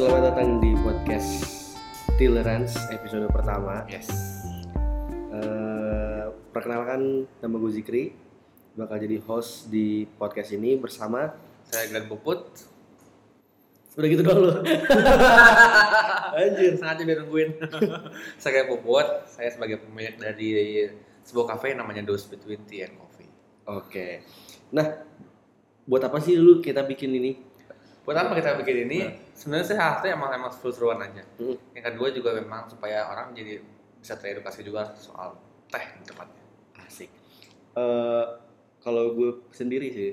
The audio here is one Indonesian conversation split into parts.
Selamat datang di podcast Tolerance episode pertama. Yes. Eh, perkenalkan nama gue Zikri, bakal jadi host di podcast ini bersama. Saya Glenn Puput. Udah gitu doang lu. Anjir. Sengaja biar nungguin. saya Glenn Puput. Saya sebagai pemilik dari sebuah kafe yang namanya Dose Between Tea and Coffee. Oke. Nah, buat apa sih lu kita bikin ini? Buat apa kita bikin ini? Nah. Sebenarnya saya harusnya emang emang seru-seruan aja. Hmm. Yang kedua juga memang supaya orang jadi bisa teredukasi juga soal teh di tempatnya. Asik. Eh, kalau gue sendiri sih,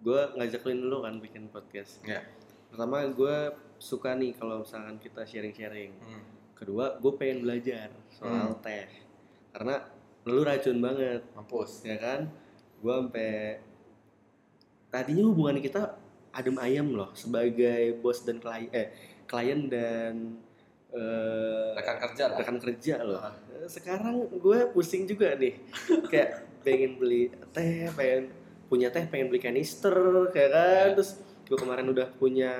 gue ngajakin lu kan bikin podcast. Ya. Pertama gue suka nih kalau misalkan kita sharing-sharing. Hmm. kedua gue pengen belajar soal Hmm. teh karena lu racun banget Mampus. ya kan gue sampai tadinya hubungan kita adem ayam loh sebagai bos dan klien eh klien dan eh, Rekan kerja lah. rekan kerja loh Ah. sekarang gue pusing juga nih kayak pengen beli teh pengen punya teh pengen beli kanister kayak kan Ya. terus gue kemarin udah punya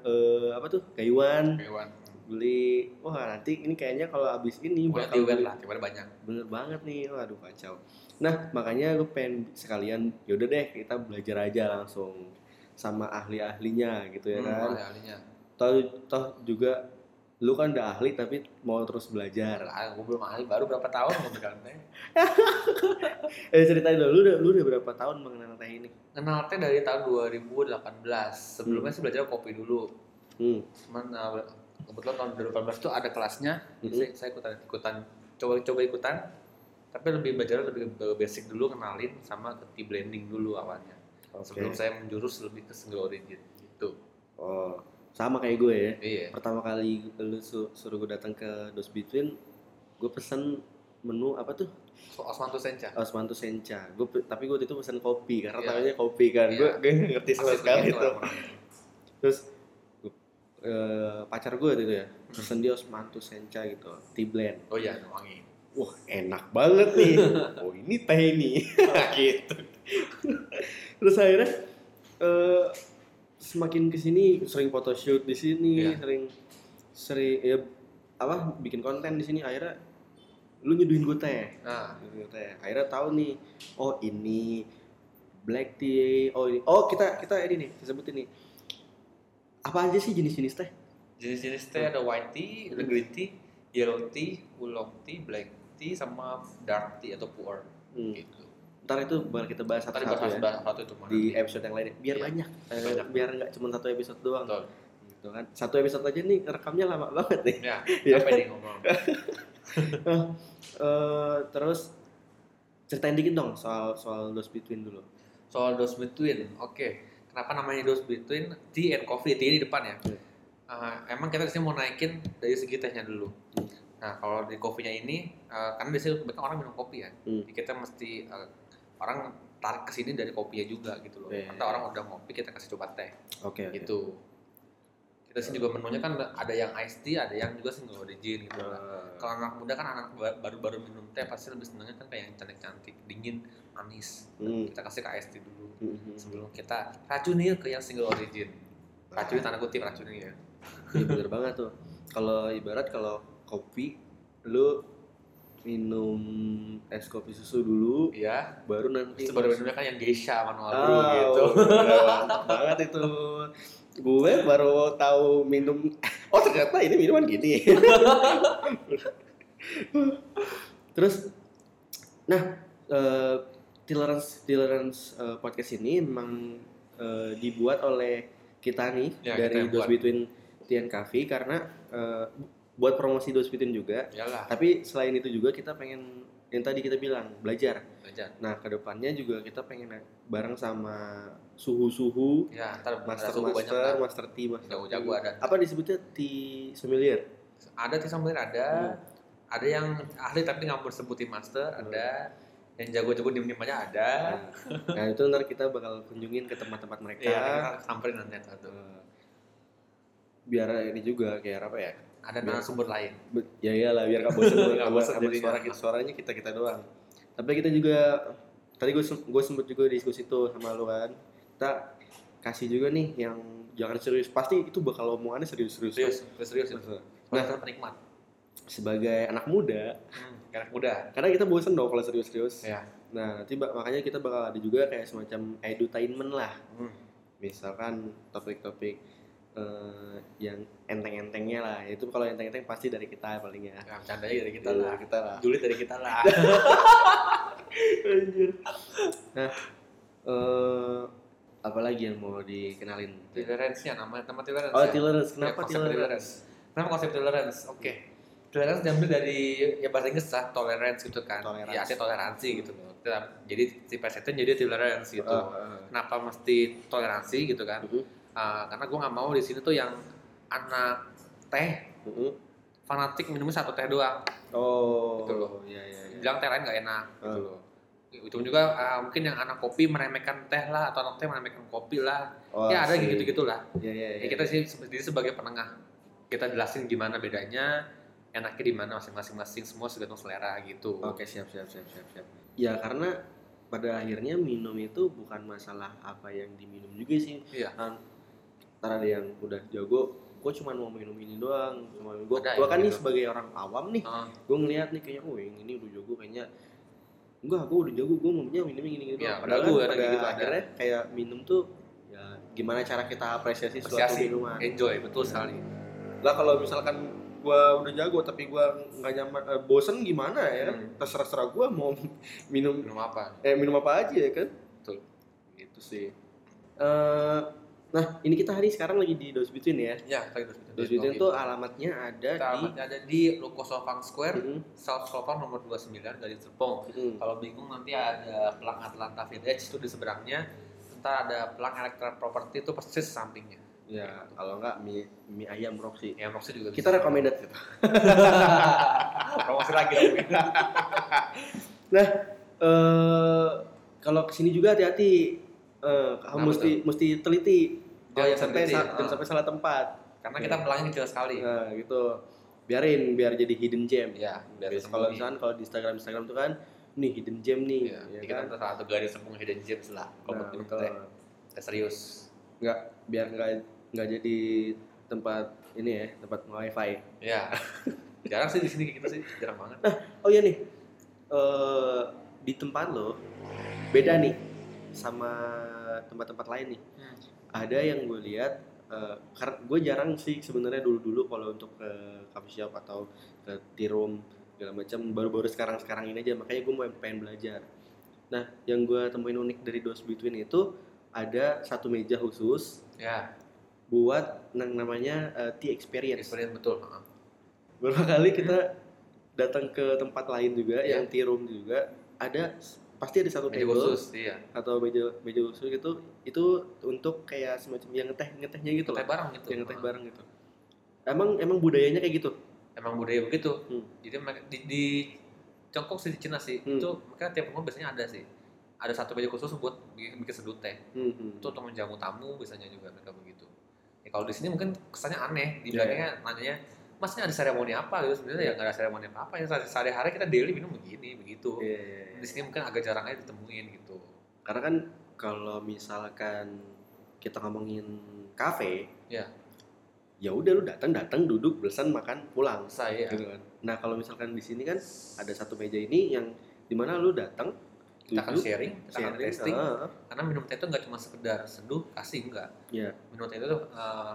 eh, apa tuh kayuan Hewan. beli wah nanti ini kayaknya kalau abis ini Banyak bakal beli- lah, banyak. bener banget nih waduh kacau nah makanya gue pengen sekalian yaudah deh kita belajar aja langsung sama ahli-ahlinya gitu ya Hmm, kan ahli-ahlinya. toh toh juga lu kan udah ahli tapi mau terus belajar Lah, gue belum ahli baru berapa tahun mau pegang teh. eh ceritain dulu lu udah, lu udah berapa tahun mengenal teh ini Kenal teh dari tahun 2018. Sebelumnya sih belajar kopi dulu. hmm. Cuman uh, kebetulan tahun 2018 itu ada kelasnya. Mhm. Saya, saya ikutan ikutan coba coba ikutan. Tapi lebih belajar lebih ke basic dulu kenalin sama ke tea blending dulu awalnya. Oke Sebelum saya menjurus lebih ke single origin gitu. oh sama kayak gue ya Iya. pertama kali lu su- suruh gue datang ke Dos Between gue pesen menu apa tuh Osmanto Sencha. Osmanto Sencha. Gue tapi gue itu pesan kopi karena Iya. namanya kopi kan. Iya. Gue ngerti sama sekali itu. Terus gua- eh, pacar gue itu ya pesen dia Osmanto Sencha gitu, tea blend. Oh iya, wangi. Wah enak banget nih. oh ini teh nih. gitu. Terus akhirnya eh, semakin ke sini sering photoshoot di sini, Iya. sering sering ya apa bikin konten di sini akhirnya lu nyuduhin gue teh Nah, gitu teh akhirnya tahu nih oh ini black tea oh ini oh kita kita ini nih kita sebutin nih apa aja sih jenis-jenis teh jenis-jenis teh ada white tea, ada green tea, yellow tea, oolong tea, black tea, sama dark tea atau puer. hmm. Gitu. Ntar itu bakal kita bahas satu-satu bahas ya bahas satu itu mana di episode yang lainnya biar Iya. banyak Eh, Banyak. biar nggak cuma satu episode doang Betul. gitu kan satu episode aja nih rekamnya lama banget nih Ya, capek nih ngomong. Eh, terus ceritain dikit dong soal soal those between dulu Soal dose between, oke. Kenapa namanya dose between? Tea and coffee, tea di depan ya. Eh, emang kita di sini mau naikin dari segi tehnya dulu. Hmm. Nah, kalau di kopinya ini, karena di sini banyak orang minum kopi ya. Hmm. Jadi kita mesti eh, orang tarik ke sini dari kopinya juga gitu loh. Iya. Atau orang udah ngopi kita kasih coba teh oke oke. gitu. Kita sini juga menunya kan ada yang iced tea, ada yang juga single origin gitu. Eh, Kalau anak muda kan anak ba- baru-baru minum teh pasti lebih senangnya kan kayak yang cantik-cantik, dingin, manis. hmm. Kita kasih ke iced tea dulu hmm. sebelum kita racuni ke yang single origin. Racuni tanda kutip racuni ya. Iya bener banget tuh. Kalau ibarat kalau kopi, lu minum es kopi susu dulu, Iya. baru nanti baru minumnya kan yang geisha manual Ah, brew gitu. udah mantap banget itu. Gue baru tahu minum. Oh ternyata ini minuman gini. Terus, nah, eh tolerance tolerance eh, podcast ini memang eh, dibuat oleh kita nih Ya, kita dari buat. Between Tian Cafe karena eh, buat promosi Dos Between juga. Iyalah, Tapi selain itu juga kita pengen yang tadi kita bilang belajar. belajar. Nah ke depannya juga kita pengen bareng sama suhu-suhu, Ya, master suhu master, master tea, master Jago-jago ada. Apa disebutnya tea sommelier? Ada tea sommelier ada. Hmm. Ada yang ahli tapi nggak mau sebutin master, ada. Yang jago-jago diem-diem aja ada. Nah itu ntar kita bakal kunjungin ke tempat-tempat mereka. Iya, kita samperin nanti satu. Eh, biar ini juga kayak apa ya? Ada narasumber lain. Ya iyalah biar gak bosan sama, bosan jadinya. suara kita suaranya kita kita doang. Tapi kita juga tadi gue gue sempet juga diskusi tuh sama lu kan. Kita kasih juga nih yang jangan serius pasti itu bakal omongannya serius-serius serius serius serius Nah. nah penikmat sebagai anak muda hmm, anak muda karena kita bosen dong kalau serius-serius ya nah nanti makanya kita bakal ada juga kayak semacam edutainment lah hmm. misalkan topik-topik eh, yang enteng-entengnya lah itu kalau enteng-enteng pasti dari kita paling ya ya bercandanya dari kita Iya, lah kita lah julid dari kita lah Anjir. Nah, eh apa lagi yang mau dikenalin? tolerance-nya nama nama tolerance Oh, ya. tolerance. Ya, Kenapa konsep tolerance? tolerance kenapa konsep tolerance oke tolerance diambil dari ya bahasa Inggris lah tolerance gitu kan Toleransi. ya artinya toleransi gitu loh jadi si peserta jadi tolerance gitu Ah, ah, kenapa mesti toleransi gitu kan Mhm. Ah, karena gue nggak mau di sini tuh yang anak teh Mhm. fanatik minumnya satu teh doang Oh, Gitu loh. Iya, iya, iya. bilang teh lain nggak enak gitu Ah. loh itu juga ah, mungkin yang anak kopi meremehkan teh lah atau anak teh meremehkan kopi lah Oh, ya ada sih. gitu gitulah Iya, iya, ya iya. kita sih sendiri sebagai penengah kita jelasin gimana bedanya enaknya di mana masing-masing masing semua tergantung selera gitu Oke, siap, siap, siap, siap, siap. Ya, karena pada akhirnya minum itu bukan masalah apa yang diminum juga sih. Iya. Ntar ada yang udah jago, gue cuma mau minum ini doang. Cuma gue, Ada gue kan nih gitu. sebagai orang awam nih, Ah, gue ngeliat nih kayaknya, oh yang ini udah jago kayaknya enggak gue udah jago gue maunya minum ini gini Iya, padahal belagu, kan ada pada gitu, ada. akhirnya kayak minum tuh ya gimana cara kita apresiasi suatu apresiasi minuman enjoy betul sekali lah kalau misalkan gue udah jago tapi gue nggak nyaman eh, bosen gimana ya Hmm. terserah terserah gue mau minum minum apa eh minum apa aja ya kan Betul. gitu sih Eh, nah ini kita hari sekarang lagi di Dos Between ya. Ya lagi terus Dos Between tuh alamatnya ada kita di alamatnya ada di Loko Sofang Square Mm, South Sofang nomor 29 dari Serpong mm. kalau bingung nanti ada pelang Atlanta Village itu di seberangnya ntar ada pelang Elektra Property itu persis sampingnya. Ya kalau nggak mie, mie ayam Roxy. Ya maksudnya juga kita recommended gitu promosi lagi dong. Nah, eh kalau ke sini juga hati-hati. Eh, kamu Kenapa mesti mesti teliti. Oh, Jangan iya, sampai teliti. sa- jangan sampai salah tempat. karena kita pelangnya kecil sekali Nah, gitu. Biarin biar jadi hidden gem. ya biar kalau misalkan kalau di Instagram Instagram tuh kan nih hidden gem nih, Iya, ya kita kan? ntar salah satu garis sepung hidden gems lah kalau Nah, betul. teh teh serius Nggak biar nggak nggak jadi tempat ini ya, tempat wifi. ya jarang sih di sini kayak gitu sih jarang banget Oh iya nih, eh di tempat lo beda nih sama tempat-tempat lain nih. Hmm. Ada yang gue lihat, karena gue jarang sih sebenarnya dulu-dulu kalau untuk ke coffee shop atau ke tea room segala macam baru-baru sekarang-sekarang ini aja makanya gue mau pengen belajar. Nah, yang gue temuin unik dari Dos Between itu ada satu meja khusus ya buat yang namanya eh, tea experience. experience betul Heeh. Beberapa kali kita datang ke tempat lain juga Iya. yang tea room juga ada pasti ada satu meja table khusus iya. atau meja meja khusus gitu itu untuk kayak semacam yang ngeteh ngetehnya gitu teh loh. bareng gitu. Yang ngeteh bareng gitu. Emang emang budayanya kayak gitu? Emang budaya begitu. Hmm. jadi di, di Tiongkok sih di Cina sih Hmm. itu mereka tiap rumah biasanya ada sih. Ada satu meja khusus buat bikin, bikin seduh teh. Hmm, hmm. itu untuk menjamu tamu biasanya juga mereka begitu. Ya kalau di sini mungkin kesannya aneh di Iya, belakangnya nanyanya ini ada seremoni apa? Gitu. Sebenarnya ya nggak ada seremoni apa apa ya sehari-hari kita daily minum begini begitu. Iya, iya, iya. di sini mungkin agak jarang aja ditemuin gitu. Karena kan kalau misalkan kita ngomongin kafe Iya. ya udah lu datang datang duduk bosan makan pulang. Saya gitu kan. Nah kalau misalkan di sini kan ada satu meja ini yang di mana lu datang kita akan sharing kita akan sharing, testing. ah, karena minum teh itu nggak cuma sekedar seduh kasih enggak Iya. minum teh itu tuh eh,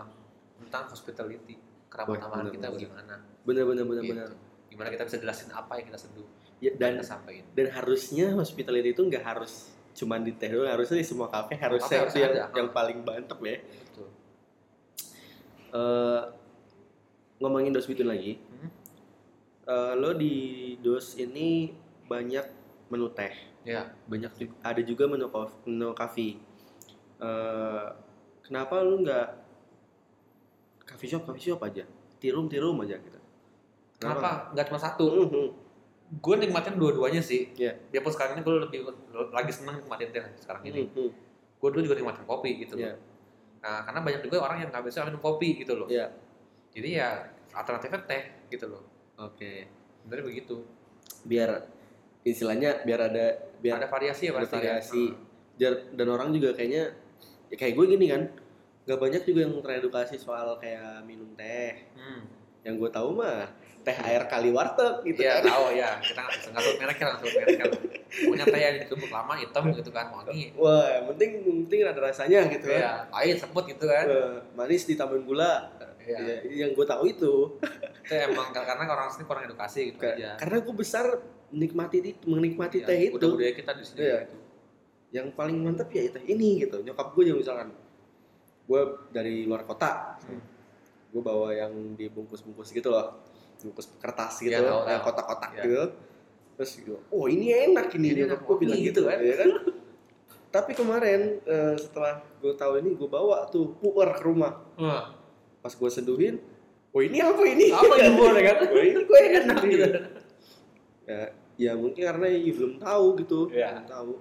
tentang hospitality kerabat Wah, tamahan kita bener. bagaimana bener bener bener gitu. bener gimana kita bisa jelasin apa yang kita seduh ya, dan sampaikan? dan harusnya hospitality itu nggak harus cuman di teh doang harusnya di semua kafe harusnya harus itu yang ada. yang paling mantep ya. Betul. Eh, ngomongin dos between lagi. Hmm. eh, lo di dos ini banyak menu teh. Ya. Banyak juga, ada juga menu kof, menu coffee Eh, kenapa lu nggak coffee shop coffee shop aja. Tea room aja gitu. Kenapa? Nggak cuma satu? Mhm. gue nikmatin dua-duanya sih. Iya. biarpun sekarang ini gue lebih lagi seneng nikmatin teh sekarang ini. Mhm. gue dulu juga nikmatin kopi gitu Iya. loh nah karena banyak juga orang yang nggak bisa minum kopi gitu loh. Iya. jadi ya alternatifnya teh gitu loh. Oke. Sebenarnya begitu. Biar istilahnya biar ada biar ada variasi ya ada pasti variasi. Ya. Dan orang juga kayaknya ya kayak gue gini kan Gak banyak juga yang teredukasi soal kayak minum teh. Hmm. Yang gue tahu mah teh air kali warteg gitu Iya kan. tahu ya. Kita nggak nggak sebut merek kan, nggak sebut merek kan. Punya teh yang ditumbuk lama hitam gitu kan wangi. Wah, yang penting yang penting ada rasanya gitu kan. Iya, pahit sebut gitu kan. Eh, manis ditambahin gula. Iya. Ya, yang gue tahu itu. Itu emang karena orang sini kurang edukasi gitu Ka- aja. Karena gue besar menikmati itu, menikmati Iya, teh itu. Udah budaya kita di sini Iya. gitu. Yang paling mantap ya teh ini gitu. Nyokap gue juga misalkan gue dari luar kota, Hmm. gue bawa yang dibungkus-bungkus gitu loh, bungkus kertas gitu, Iya, tahu, yang tahu. kotak-kotak Iya. gitu. Terus gue, oh ini enak ini, enak, gue bilang gitu kan. ya kan? Tapi kemarin eh, setelah gue tahu ini, gue bawa tuh puer ke rumah. Wah, Pas gue seduhin, oh ini apa ini? apa ini puer ya kan? oh ini kok enak gitu. Ya, ya mungkin karena ya belum tahu gitu, Iya. belum tahu.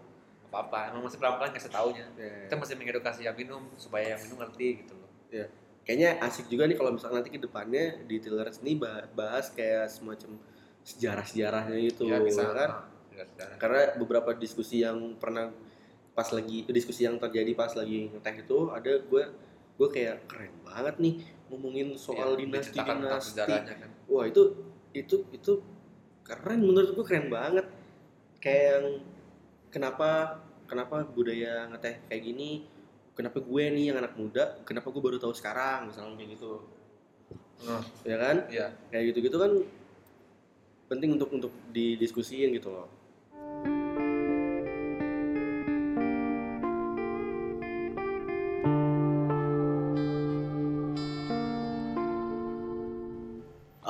Apa-apa, emang masih pelan-pelan kasih taunya. Ya. Kita masih mengedukasi yang minum supaya yang minum ngerti gitu loh. kayaknya asik juga nih kalau misalnya nanti ke depannya di Tillers ini bah- bahas kayak semacam sejarah-sejarahnya gitu ya bisa ya kan ah, sejarah. karena beberapa diskusi yang pernah pas lagi diskusi yang terjadi pas lagi ngeteh itu ada gue gue kayak keren banget nih ngomongin soal Iya, dinasti dinasti sejarahnya kan. wah itu itu itu keren menurut gue keren banget kayak yang kenapa kenapa budaya ngeteh kayak gini? Kenapa gue nih yang anak muda? Kenapa gue baru tahu sekarang? Misalnya kayak gitu. Nah, ya kan? Iya. kayak gitu gitu kan penting untuk untuk didiskusiin gitu loh.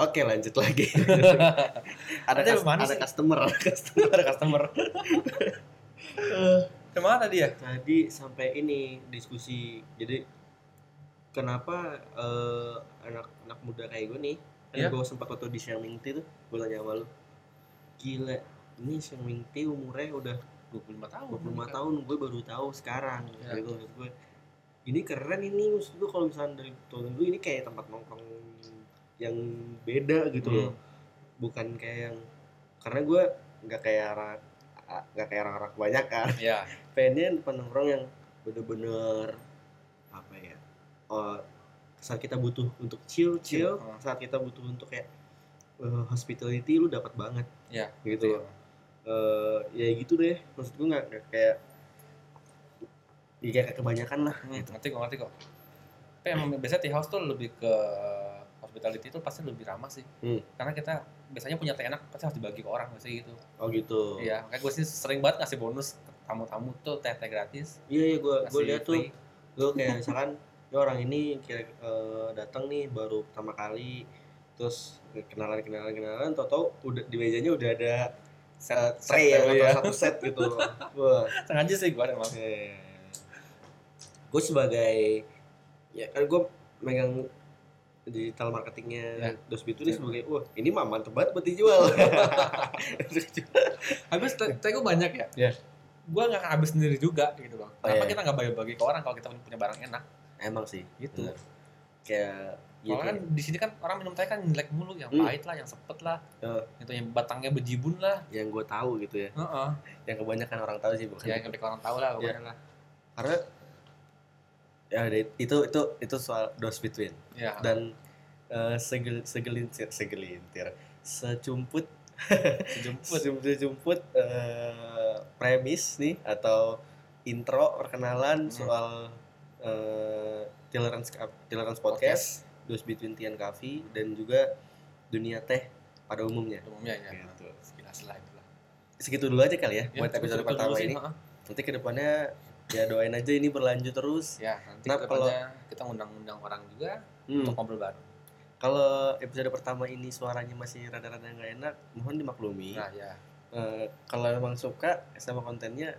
Oke lanjut lagi. ada Ada kas- ada customer, ada customer, ada customer. Ke mana dia? Tadi sampai ini diskusi. Jadi kenapa eh, anak anak muda kayak gue nih, kan Iya. gue sempat foto di Xiangming Tea tuh, gue tanya sama lu, gila, ini Xiangming Tea umurnya udah 25 tahun. 25 tahun, gue baru tahu sekarang. Gitu maksud gue. Ini keren ini, maksud gue kalau misalnya dari tahun dulu ini kayak tempat nongkrong yang beda gitu loh, bukan kayak yang karena gue nggak kayak nggak kayak orang-orang kebanyakan Iya. pengen penongkrong yang bener-bener apa ya oh, saat kita butuh untuk chill chill Chill, oh. saat kita butuh untuk kayak eh, hospitality lu dapat banget Iya. gitu loh Eh, ya gitu deh maksud gue nggak kayak ya kayak kebanyakan lah Hmm, ngerti kok, ngerti kok. Tapi emang biasanya tea house tuh lebih ke hospitality itu pasti lebih ramah sih. Hmm. Karena kita biasanya punya teh enak pasti harus dibagi ke orang pasti gitu. oh gitu Iya, makanya gue sih sering banget ngasih bonus ke tamu-tamu tuh teh-teh gratis. iya iya gue gue lihat tuh gue kayak misalkan ya orang ini kira eh, datang nih baru pertama kali terus kenalan kenalan kenalan tau tau udah di mejanya udah ada set, set tray teh, atau ya. satu set gitu wah Sengaja sih gue emang. gue sebagai ya kan gue megang digital marketingnya Ya. Dosbit ini sebagai wah ini mah mantep banget buat dijual Habis teh gue banyak ya. Iya. Gue nggak akan habis sendiri juga gitu loh. Oh, Kenapa iya. kita nggak bagi-bagi ke orang kalau kita punya barang enak emang sih gitu. Bener. kayak ya, Kalau kan kayak- di sini kan orang minum teh kan jelek mulu, yang Hmm. pahit lah, yang sepet lah, Ya. gitu yang batangnya bejibun lah. yang gue tahu gitu ya Heeh. yang kebanyakan orang tahu sih bukan Ya yang lebih orang tahu lah pokoknya lah. karena ya itu itu itu soal dos between Ya. dan eh, segel, segelintir segelintir secumput Jemput. sejumput sejumput eh, premis nih atau intro perkenalan Hmm. soal eh Tolerance Tolerance Podcast, Dos Between Tea and Coffee dan juga dunia teh pada umumnya. Umumnya ya. Gitu. Sekilas lah itu lah. Segitu dulu aja kali ya, Ya, buat episode pertama sih, ini. heeh. Nanti ke depannya ya doain aja ini berlanjut terus. Ya, nanti Nah, ke depannya kita ngundang-undang orang juga Hmm. untuk ngobrol bareng. Kalau episode pertama ini suaranya masih rada-rada nggak enak, mohon dimaklumi. Nah, ya. Eh, kalau emang suka sama kontennya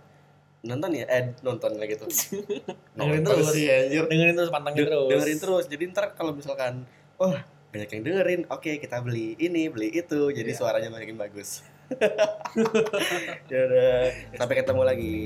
nonton ya, eh nonton lah gitu. Dengerin terus. sih anjir. Dengerin terus, pantengin De- terus. dengerin terus. Jadi ntar kalau misalkan, wah banyak yang dengerin, oke kita beli ini, beli itu, jadi Iya. suaranya makin bagus. ya udah, sampai ketemu lagi.